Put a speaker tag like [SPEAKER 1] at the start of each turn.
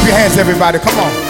[SPEAKER 1] Clap your hands, everybody. Come on.